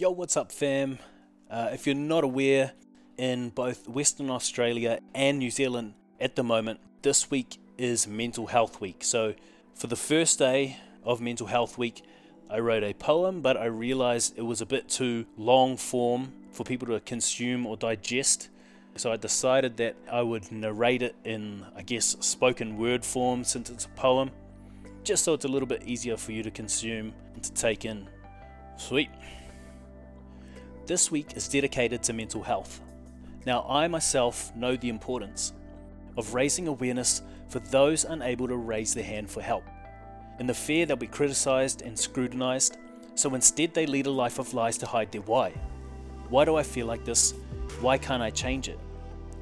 Yo, what's up, fam? Uh, if you're not aware, in both Western Australia and New Zealand at the moment, this week is Mental Health Week. So, for the first day of Mental Health Week, I wrote a poem, but I realized it was a bit too long form for people to consume or digest. So I decided that I would narrate it in, I guess, spoken word form since it's a poem, just so it's a little bit easier for you to consume and to take in. Sweet. This week is dedicated to mental health. Now, I myself know the importance of raising awareness for those unable to raise their hand for help. In the fear they'll be criticized and scrutinized, so instead they lead a life of lies to hide their why. Why do I feel like this? Why can't I change it?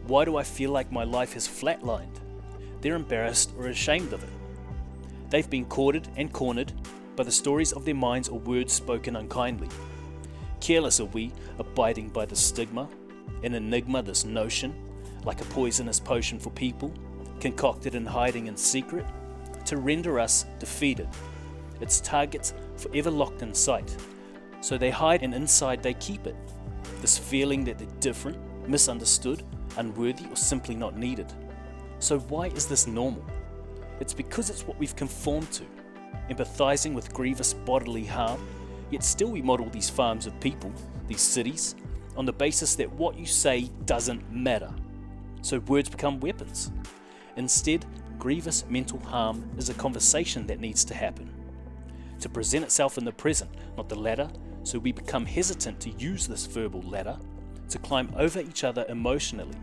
Why do I feel like my life is flatlined? They're embarrassed or ashamed of it. They've been courted and cornered by the stories of their minds or words spoken unkindly. Careless are we, abiding by the stigma, an enigma, this notion, like a poisonous potion for people, concocted and hiding in secret, to render us defeated. Its targets forever locked in sight. So they hide and inside they keep it. This feeling that they're different, misunderstood, unworthy, or simply not needed. So why is this normal? It's because it's what we've conformed to, empathizing with grievous bodily harm, yet still we model these farms of people, these cities, on the basis that what you say doesn't matter. So words become weapons. Instead, grievous mental harm is a conversation that needs to happen. To present itself in the present, not the latter, so we become hesitant to use this verbal ladder to climb over each other emotionally.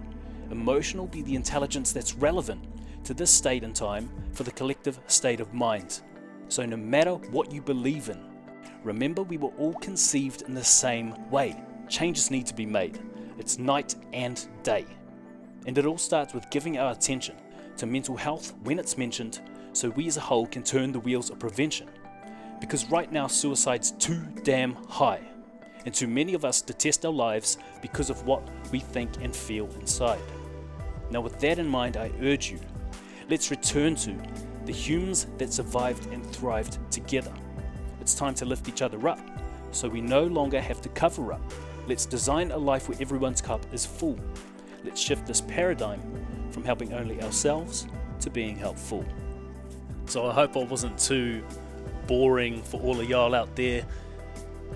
Emotional be the intelligence that's relevant to this state and time for the collective state of mind. So, no matter what you believe in, remember we were all conceived in the same way. Changes need to be made. It's night and day. And it all starts with giving our attention to mental health when it's mentioned so we as a whole can turn the wheels of prevention. Because right now, suicide's too damn high, and too many of us detest our lives because of what we think and feel inside. Now, with that in mind, I urge you let's return to the humans that survived and thrived together. It's time to lift each other up so we no longer have to cover up Let's design a life where everyone's cup is full. Let's shift this paradigm from helping only ourselves to being helpful. So I hope I wasn't too boring for all of y'all out there.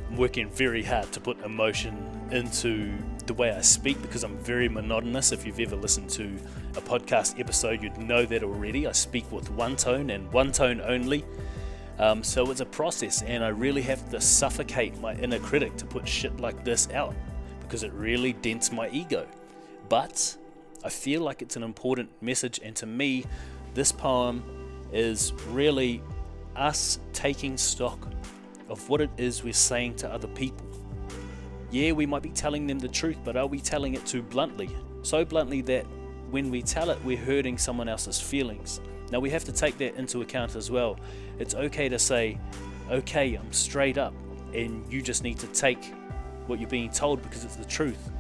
I'm working very hard to put emotion into the way I speak because I'm very monotonous. If you've ever listened to a podcast episode, you'd know that already. I speak with one tone and one tone only. Um, so it's a process, and I really have to suffocate my inner critic to put shit like this out because it really dents my ego. But I feel like it's an important message, and to me, this poem is really us taking stock of what it is we're saying to other people. Yeah, we might be telling them the truth, but are we telling it too bluntly? So bluntly that when we tell it, we're hurting someone else's feelings. Now we have to take that into account as well. It's okay to say, okay, I'm straight up, and you just need to take what you're being told because it's the truth.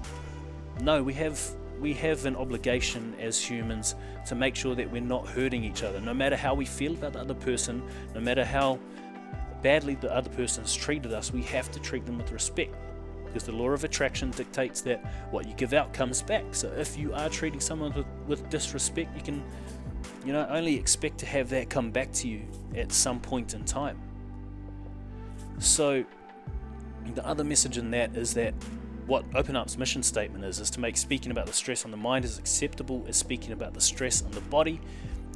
No, we have we have an obligation as humans to make sure that we're not hurting each other, no matter how we feel about the other person, no matter how badly the other person person's treated us, we have to treat them with respect. Because the law of attraction dictates that what you give out comes back. So if you are treating someone with, with disrespect, you can you know, only expect to have that come back to you at some point in time. So, the other message in that is that what Open Up's mission statement is, is to make speaking about the stress on the mind as acceptable as speaking about the stress on the body.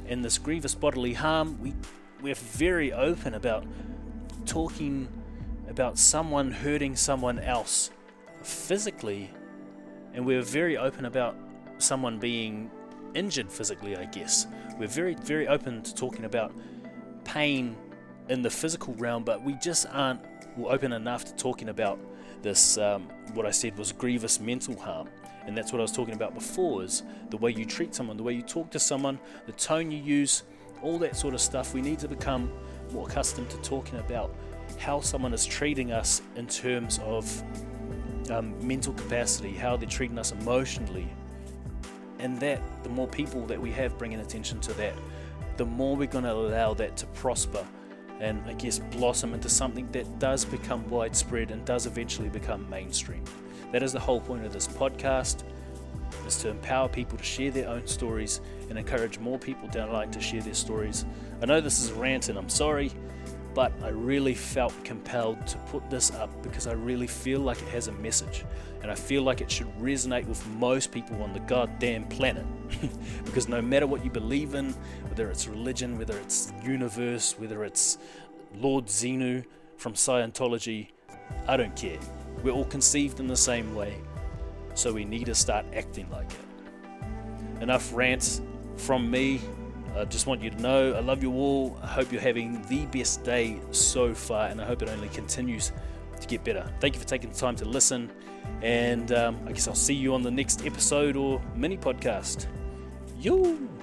And this grievous bodily harm, we, we're very open about talking about someone hurting someone else physically, and we're very open about someone being injured physically, I guess. We're very, very open to talking about pain in the physical realm, but we just aren't open enough to talking about this, um, what I said was grievous mental harm. And that's what I was talking about before is the way you treat someone, the way you talk to someone, the tone you use, all that sort of stuff. We need to become more accustomed to talking about how someone is treating us in terms of um, mental capacity, how they're treating us emotionally, and that the more people that we have bringing attention to that the more we're going to allow that to prosper and I guess blossom into something that does become widespread and does eventually become mainstream. That is the whole point of this podcast is to empower people to share their own stories and encourage more people down the line to share their stories. I know this is a rant and I'm sorry, but I really felt compelled to put this up because I really feel like it has a message and I feel like it should resonate with most people on the goddamn planet. because no matter what you believe in, whether it's religion, whether it's universe, whether it's Lord Xenu from Scientology, I don't care. We're all conceived in the same way, so we need to start acting like it. Enough rants from me. I just want you to know I love you all. I hope you're having the best day so far, and I hope it only continues to get better. Thank you for taking the time to listen, and um, I guess I'll see you on the next episode or mini podcast. Yo!